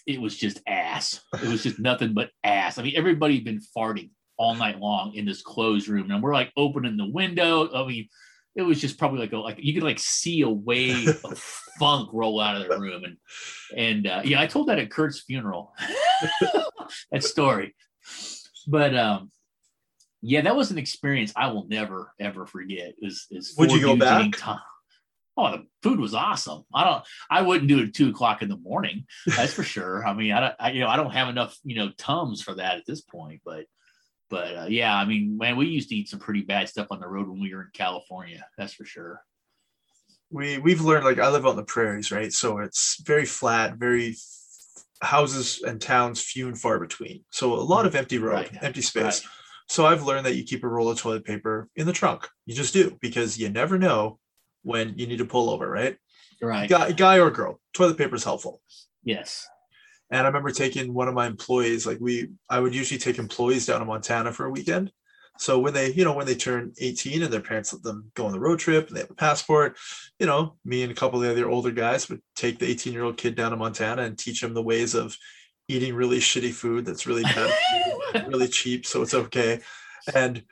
it was just ass. It was just nothing but ass. I mean, everybody had been farting all night long in this closed room, and we're like opening the window. I mean, it was just probably like a, like you could like see a wave of [LAUGHS] funk roll out of the room, and and uh, yeah, I told that at Kurt's funeral. [LAUGHS] that story, but um. Yeah, that was an experience I will never ever forget. Is is Would you go Eugene back? Tom- Oh, the food was awesome. I don't. I wouldn't do it at two o'clock in the morning. That's for sure. I mean, I, don't, I you know I don't have enough you know tums for that at this point. But but uh, yeah, I mean, man, we used to eat some pretty bad stuff on the road when we were in California. That's for sure. we we've learned like I live on the prairies, right? So it's very flat, very houses and towns few and far between. So a lot of empty road, Right. empty space. Right. So I've learned that you keep a roll of toilet paper in the trunk. You just do because you never know when you need to pull over, right? Right. Guy, guy or girl, toilet paper is helpful. Yes. And I remember taking one of my employees, like we, I would usually take employees down to Montana for a weekend. So when they, you know, when they turn 18 and their parents let them go on the road trip and they have a passport, you know, me and a couple of the other older guys would take the 18 year old kid down to Montana and teach him the ways of eating really shitty food that's really bad, [LAUGHS] really cheap, so it's okay. And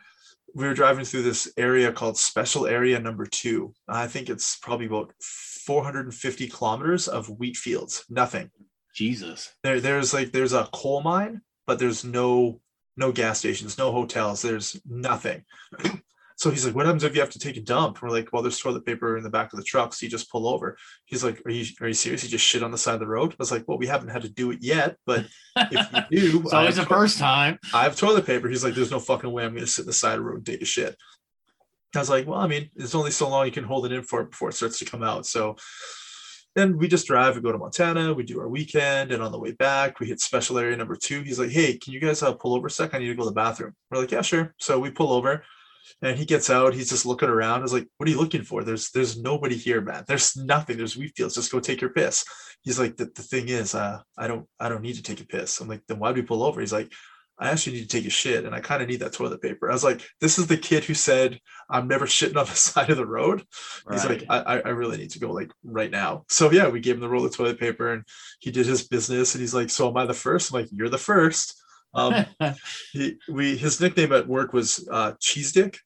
we were driving through this area called Special Area Number Two. I think it's probably about 450 kilometers of wheat fields, nothing Jesus. there there's like there's a coal mine but there's no no gas stations no hotels there's nothing [CLEARS THROAT] so he's like what happens if you have to take a dump we're like well there's toilet paper in the back of the truck so you just pull over he's like are you are you serious you just shit on the side of the road i was like well we haven't had to do it yet but if you [LAUGHS] do It's always the first time. I have toilet paper. He's like, there's no fucking way I'm gonna sit in the side of the road and take a shit. I was like, well, I mean, it's only so long you can hold it in for before it starts to come out. So then we just drive, we go to Montana, we do our weekend, and on the way back, we hit special area number two. He's like, hey, can you guys uh, pull over a sec? I need to go to the bathroom. We're like, yeah, sure. So we pull over and he gets out, he's just looking around. Was like, what are you looking for? There's there's nobody here, man. There's nothing. There's wheat fields. Just go take your piss. He's like, the, the thing is, uh, I don't I don't need to take a piss. I'm like, then why do we pull over? He's like, I actually need to take a shit and I kind of need that toilet paper. I was like, this is the kid who said, I'm never shitting on the [LAUGHS] side of the road. He's like, I, I I really need to go like right now. So yeah, we gave him the roll of toilet paper and he did his business and he's like, so am I the first? I'm like, you're the first. Um, [LAUGHS] he, we his nickname at work was uh, Cheese Dick,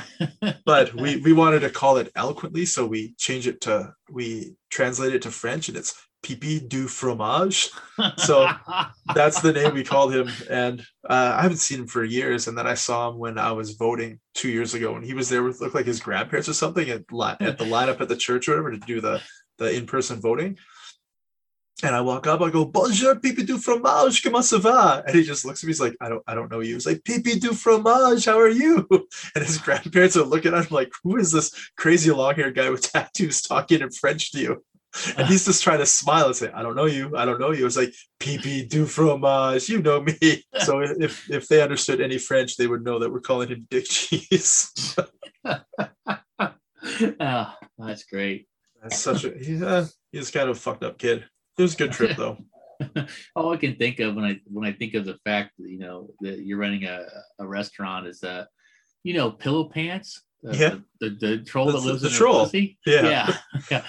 [LAUGHS] but we we wanted to call it eloquently, so we changed it to we translate it to French and it's Pipi du fromage. So that's the name we called him. And uh, I haven't seen him for years. And then I saw him when I was voting two years ago, and he was there with looked like his grandparents or something at li- [LAUGHS] at the lineup at the church or whatever to do the the in person voting. And I walk up, I go, Bonjour, pipi du fromage, comment ça va? And he just looks at me, he's like, I don't I don't know you. He's like, Pipi du fromage, how are you? [LAUGHS] And his grandparents are looking at him like, who is this crazy long-haired guy with tattoos talking in French to you? [LAUGHS] And he's just trying to smile and say, I don't know you, I don't know you. It's like, Pipi du fromage, you know me. So [LAUGHS] if if they understood any French, they would know that we're calling him Dick Cheese. oh, [LAUGHS] that's great. That's such a he's, uh, he's kind of a fucked up kid. It was a good trip though. All I can think of when I when I think of the fact that you know that you're running a, a restaurant is uh you know pillow pants the, Yeah. the, the, the troll The- that lives the in her troll. pussy Yeah. yeah yeah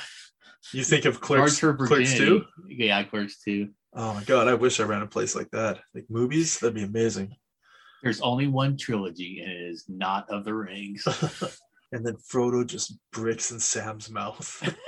You think of Clerks, Clerks virginity. too? yeah clerks too Oh my god, I wish I ran a place like that. Like movies, that'd be amazing. there's only one trilogy and it is not of the rings [LAUGHS] and then Frodo just bricks in Sam's mouth. [LAUGHS]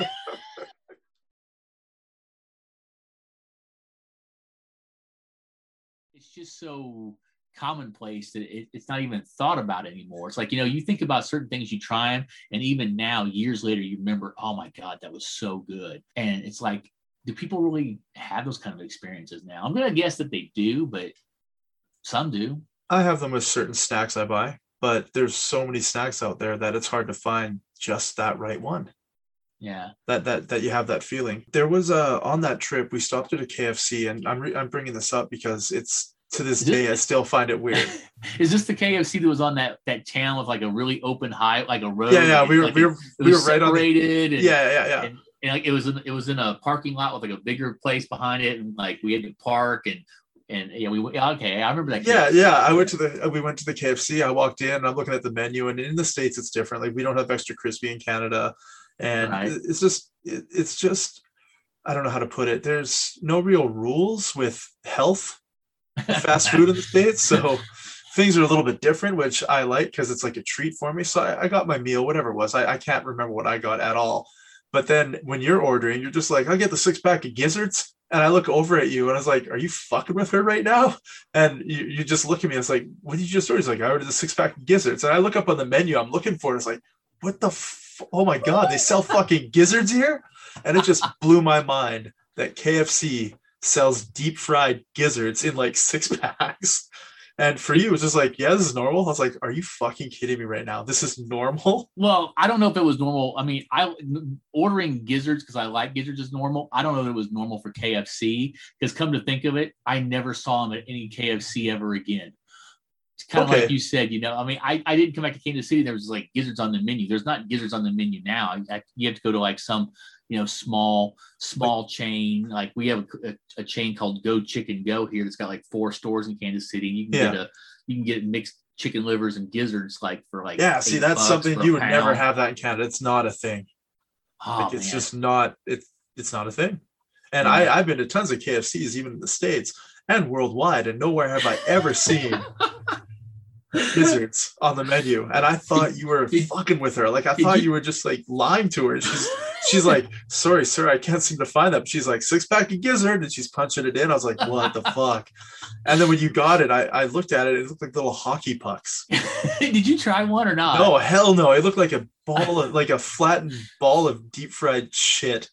it's just so commonplace that it, it's not even thought about anymore. It's like, you know, you think about certain things, you try them, and even now, years later, you remember, oh my God, that was so good. And it's like, do people really have those kind of experiences now? I'm going to guess that they do, but some do. I have them with certain snacks I buy, but there's so many snacks out there that it's hard to find just that right one. Yeah. That that that you have that feeling. There was a on that trip we stopped at a KFC, and I'm re- I'm bringing this up because it's to this day I still find it weird. [LAUGHS] Is this the KFC that was on that that channel with like a really open high, like a road? yeah, yeah, we were like we were we were right on the and- yeah yeah yeah. and, and like it was in, it was in a parking lot with like a bigger place behind it, and like we had to park and and yeah, we yeah, okay, I remember that. Yeah, KFC. yeah. I went to the we went to the KFC. I walked in. I'm looking at the menu, and in the states it's different. Like we don't have extra crispy in Canada, and Right. it's just it, it's just I don't know how to put it. There's no real rules with health [LAUGHS] fast food in the states, so things are a little bit different, which I like because it's like a treat for me. So I, I got my meal, whatever it was. I, I can't remember what I got at all. But then when you're ordering, you're just like, I'll get the six pack of gizzards. And I look over at you and I was like, Are you fucking with her right now? And you, you just look at me. And It's like, What did you just order? He's like, I ordered the six pack of gizzards. And I look up on the menu, I'm looking for it. It's like, What the? F- oh my God, they sell fucking gizzards here? And it just blew my mind that KFC sells deep fried gizzards in like six [LAUGHS] packs. And for you, it was just like, yeah, this is normal. I was like, are you fucking kidding me right now? This is normal. [LAUGHS] Well, I don't know if it was normal. I mean, I ordering gizzards because I like gizzards is normal. I don't know if it was normal for KFC because come to think of it, I never saw them at any KFC ever again. It's kind of Okay. like you said, you know. I mean, I, I didn't come back to Kansas City. There was like gizzards on the menu. There's not gizzards on the menu now. I- You have to go to like some, you know, small small chain. Like we have a, a, a chain called Go Chicken Go here that's got like four stores in Kansas City. You can Yeah. get a you can get mixed chicken livers and gizzards like for like Yeah, see, that's something you would never have that in Canada. It's not a thing. Oh, like it's man. just not it's it's not a thing. And Yeah. I, I've been to tons of KFCs, even in the States and worldwide, and nowhere have I ever seen [LAUGHS] gizzards on the menu. And I thought you were fucking with her. Like I thought you- you were just like lying to her. She's she's like, sorry, sir, I can't seem to find them. She's like, six pack of gizzard, and she's punching it in. I was like, what the fuck? And then when you got it, I, I looked at it, it looked like little hockey pucks. [LAUGHS] Did you try one or not? No, hell no. It looked like a ball of like a flattened ball of deep fried shit.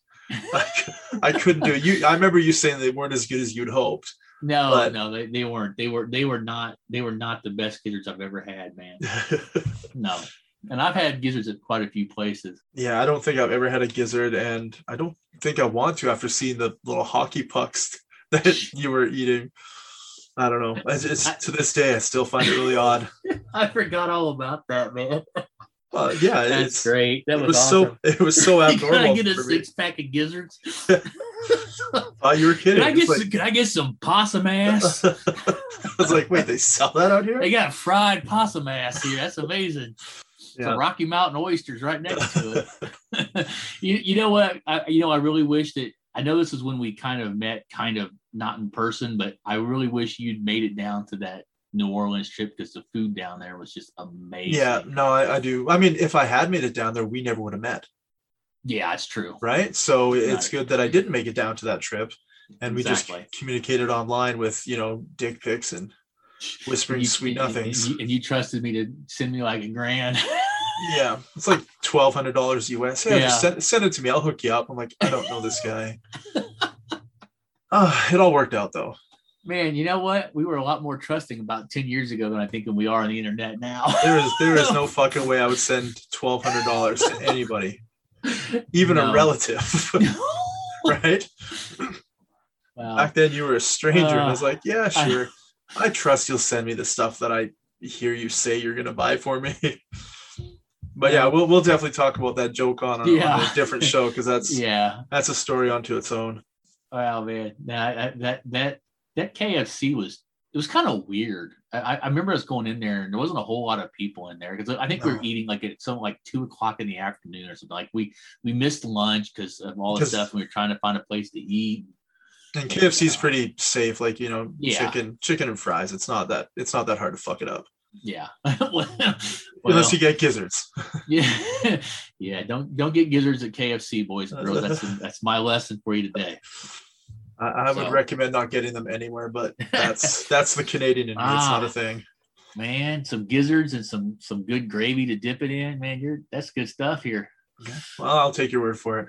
Like I couldn't do it. You I remember you saying they weren't as good as you'd hoped. no, but- no, they, they weren't. They were they were not they were not the best gizzards I've ever had, man. [LAUGHS] No. And I've had gizzards at quite a few places. yeah, I don't think I've ever had a gizzard, and I don't think I want to after seeing the little hockey pucks [LAUGHS] that you were eating. I don't know. It's, it's to this day I still find it really odd. [LAUGHS] I forgot all about that, man. Uh, yeah, That's it's great. That was, was awesome. so it was [LAUGHS] so you gotta abnormal get a for me. six pack of gizzards. Thought you were kidding. Can I get like- some, can I get some possum ass? I was like, wait, they sell that out here? they got fried possum ass here. That's amazing. Yeah. Some Rocky Mountain oysters right next to it. [LAUGHS] [LAUGHS] you, you know what? I, you know, I really wish that I know this is when we kind of met, kind of not in person, but I really wish you'd made it down to that New Orleans trip because the food down there was just amazing. Yeah, no, I, I do. I mean, if I had made it down there, we never would have met, yeah, it's true. right? So it's good that I didn't make it down to that trip, and we Exactly. just communicated online with you know dick pics and whispering You- sweet nothings. And you, and you trusted me to send me like a grand. [LAUGHS] yeah, it's like twelve hundred dollars US. Yeah, just Yeah. send, send it to me. I'll hook you up. I'm like, I don't know this guy. Uh, [LAUGHS] it all worked out though. Man, you know what? We were a lot more trusting about 10 years ago than I think we are on the internet now. There is there is no [LAUGHS] fucking way I would send twelve hundred dollars to anybody, [LAUGHS] even No. a relative, right? Wow. Back then you were a stranger, and I was Uh, like, yeah, I- sure. I trust you'll send me the stuff that I hear you say you're gonna buy for me. But yeah, we'll we'll definitely talk about that joke on a, on Yeah. a [LAUGHS] different show because that's yeah. that's a story unto its own. Wow, man. That that that KFC was it was kind of weird. I, I remember us going in there and there wasn't a whole lot of people in there because I think we were eating like at something like two o'clock in the afternoon or something. Like we we missed lunch because of all the stuff. And we were trying to find a place to eat. And KFC's pretty safe, like you know, Yeah. chicken, chicken and fries. It's not that it's not that hard to fuck it up Yeah. well, [LAUGHS] unless you get gizzards. [LAUGHS] yeah, [LAUGHS] yeah. Don't don't get gizzards at KFC, boys and girls. That's that's my lesson for you today. I, I would recommend not getting them anywhere, but that's that's the Canadian in me. It's not Ah. a thing. Man, some gizzards and some some good gravy to dip it in. Man, you're that's good stuff here. Well, I'll take your word for it.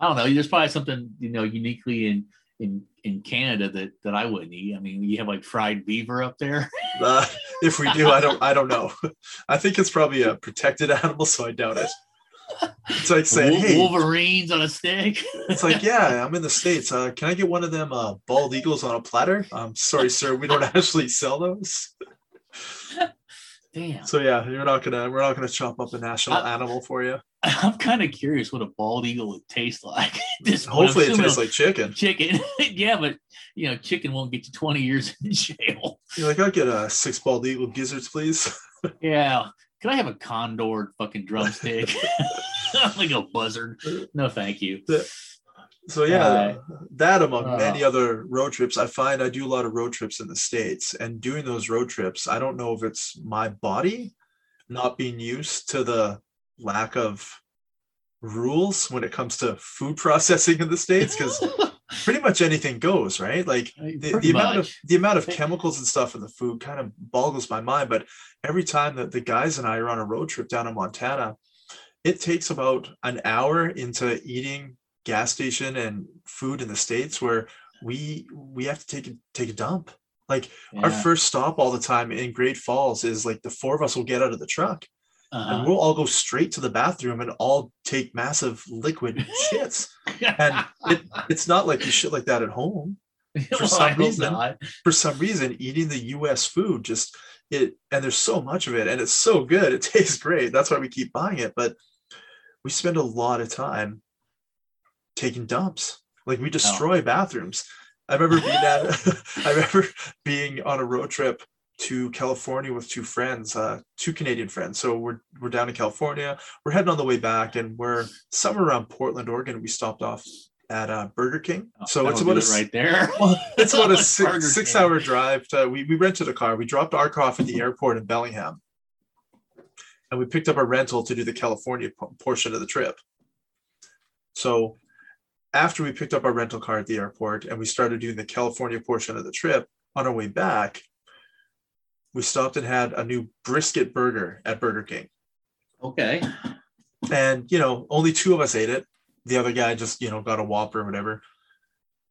I don't know. There's probably something you know uniquely in in in Canada that that I wouldn't eat. I mean, you have like fried beaver up there. Uh, if we do, I don't I don't know. [LAUGHS] I think it's probably a protected animal, so I doubt it. It's like saying, hey, Wolverines on a stick. it's like, yeah, [LAUGHS] I'm in the States. Uh, can I get one of them uh, bald eagles on a platter? Um, sorry, sir, we don't [LAUGHS] actually sell those. Damn. So yeah, you're not gonna we're not gonna chop up a national I- animal for you. [LAUGHS] I'm kind of curious what a bald eagle would taste like. [LAUGHS] This Hopefully it tastes like chicken. chicken. [LAUGHS] yeah, but you know, chicken won't get you 20 years in jail. You're like, I'll get a six bald eagle gizzards, please. Yeah. Can I have a condor fucking drumstick? like a buzzard. No, thank you. So yeah, Uh, that among uh. many other road trips, I find I do a lot of road trips in the states, and doing those road trips, I don't know if it's my body not being used to the lack of rules when it comes to food processing in the states, because [LAUGHS] pretty much anything goes, right? Like the, the amount of the amount of chemicals and stuff in the food kind of boggles my mind. But every time that the guys and I are on a road trip down in Montana, it takes about an hour into eating gas station and food in the states where we we have to take a take a dump. Like our first stop all the time in Great Falls is like the four of us will get out of the truck Uh-huh. and we'll all go straight to the bathroom and all take massive liquid [LAUGHS] shits. And it, it's not like you shit like that at home [LAUGHS] for Well, some reason- not. for some reason eating the US food just it and there's so much of it and it's so good [LAUGHS] it tastes great that's why we keep buying it but we spend a lot of time taking dumps like we destroy bathrooms I remember being at I remember being on a road trip to California with two friends uh two Canadian friends so we're we're down in California we're heading on the way back and we're somewhere around Portland Oregon we stopped off at uh, Burger King so it's about a it right there. [LAUGHS] well, it's about a [LAUGHS] six, six hour drive. To, we, we rented a car. We dropped our car off at the airport in Bellingham. And we picked up a rental to do the California po- portion of the trip. So after we picked up our rental car at the airport and we started doing the California portion of the trip, on our way back, we stopped and had a new brisket burger at Burger King. Okay. And, you know, only two of us ate it. The other guy just, you know, got a Whopper or whatever.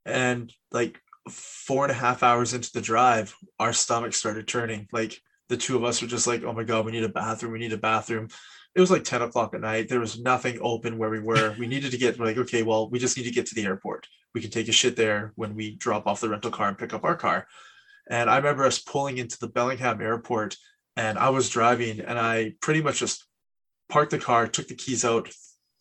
And like four and a half hours into the drive, our stomachs started turning. Like the two of us were just like, oh my God, we need a bathroom. We need a bathroom. It was like 10 o'clock at night. There was nothing open where we were. We needed to get, like, okay, well, we just need to get to the airport. We can take a shit there when we drop off the rental car and pick up our car. And I remember us pulling into the Bellingham airport and I was driving and I pretty much just parked the car, took the keys out,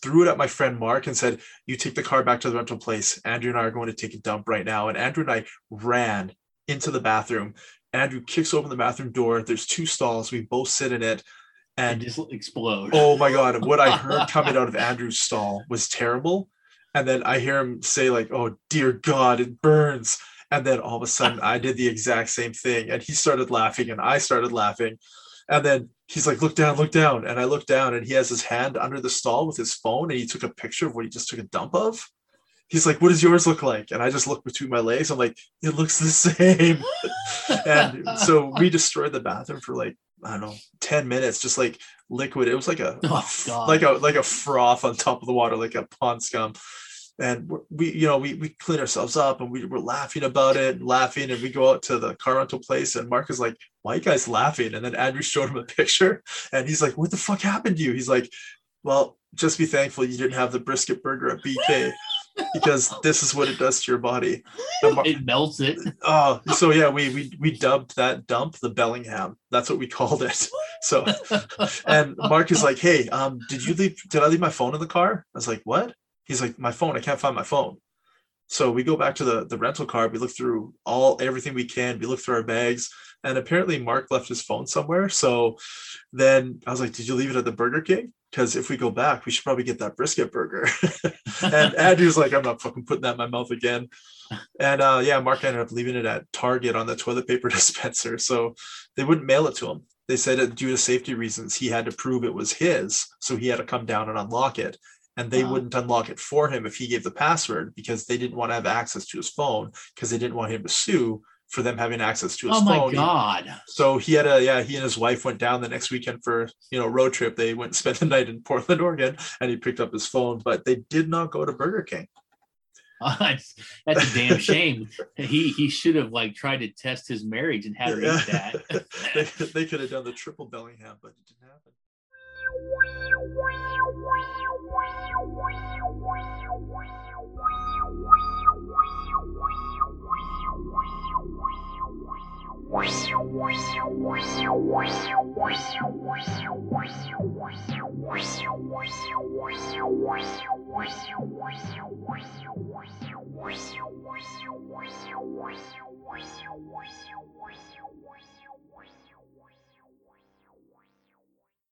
threw it at my friend Mark and said, You take the car back to the rental place. Andrew and I are going to take a dump right now. And Andrew and I ran into the bathroom. Andrew kicks open the bathroom door. There's two stalls. We both sit in it. And And just explode. oh my God, what I heard [LAUGHS] coming out of Andrew's stall was terrible. And then I hear him say, like, oh dear God, it burns. And then all of a sudden I did the exact same thing. And he started laughing and I started laughing. And then he's like, look down, look down. And I look down and he has his hand under the stall with his phone and he took a picture of what he just took a dump of. He's like, what does yours look like? And I just look between my legs. I'm like, it looks the [LAUGHS] same. and so we [LAUGHS] destroyed the bathroom for like, I don't know, 10 minutes, just like liquid. It was like a, Oh, [LAUGHS] like a like a froth on top of the water, like a pond scum. And we're- you know we we clean ourselves up and we were laughing about it and laughing and we go out to the car rental place and mark is like why you guys laughing and then andrew showed him a [LAUGHS] picture and he's like what the fuck happened to you he's like well just be thankful you didn't have the brisket burger at bk [LAUGHS] because this is what it does to your body And Mar- It melts it. [LAUGHS] oh so yeah we we we dubbed that dump the bellingham that's what we called it so and Mark is like, "Hey, um, did you leave? Did I leave my phone in the car?" I was like, "What?" He's like, "My phone. I can't find my phone." So we go back to the the rental car. We look through all everything we can. We look through our bags, and apparently Mark left his phone somewhere. So then I was like, "Did you leave it at the Burger King?" Because if we go back, we should probably get that brisket burger. [LAUGHS] and Andrew's like, "I'm not fucking putting that in my mouth again." And uh, yeah, Mark ended up leaving it at Target on the toilet paper [LAUGHS] dispenser. So they wouldn't mail it to him. They said that due to safety reasons, he had to prove it was his. So he had to come down and unlock it. And they Wow. wouldn't unlock it for him if he gave the password because they didn't want to have access to his phone because they didn't want him to sue for them having access to his phone. oh my god. So he had a yeah, he and his wife went down the next weekend for you know road trip. They went and [LAUGHS] spent the night in Portland, Oregon, and he picked up his phone, but they did not go to Burger King. [LAUGHS] that's, a damn shame. He he should have like tried to test his marriage and had her eat that. they, [LAUGHS] they could have done the triple Bellingham, but it didn't happen. Wow.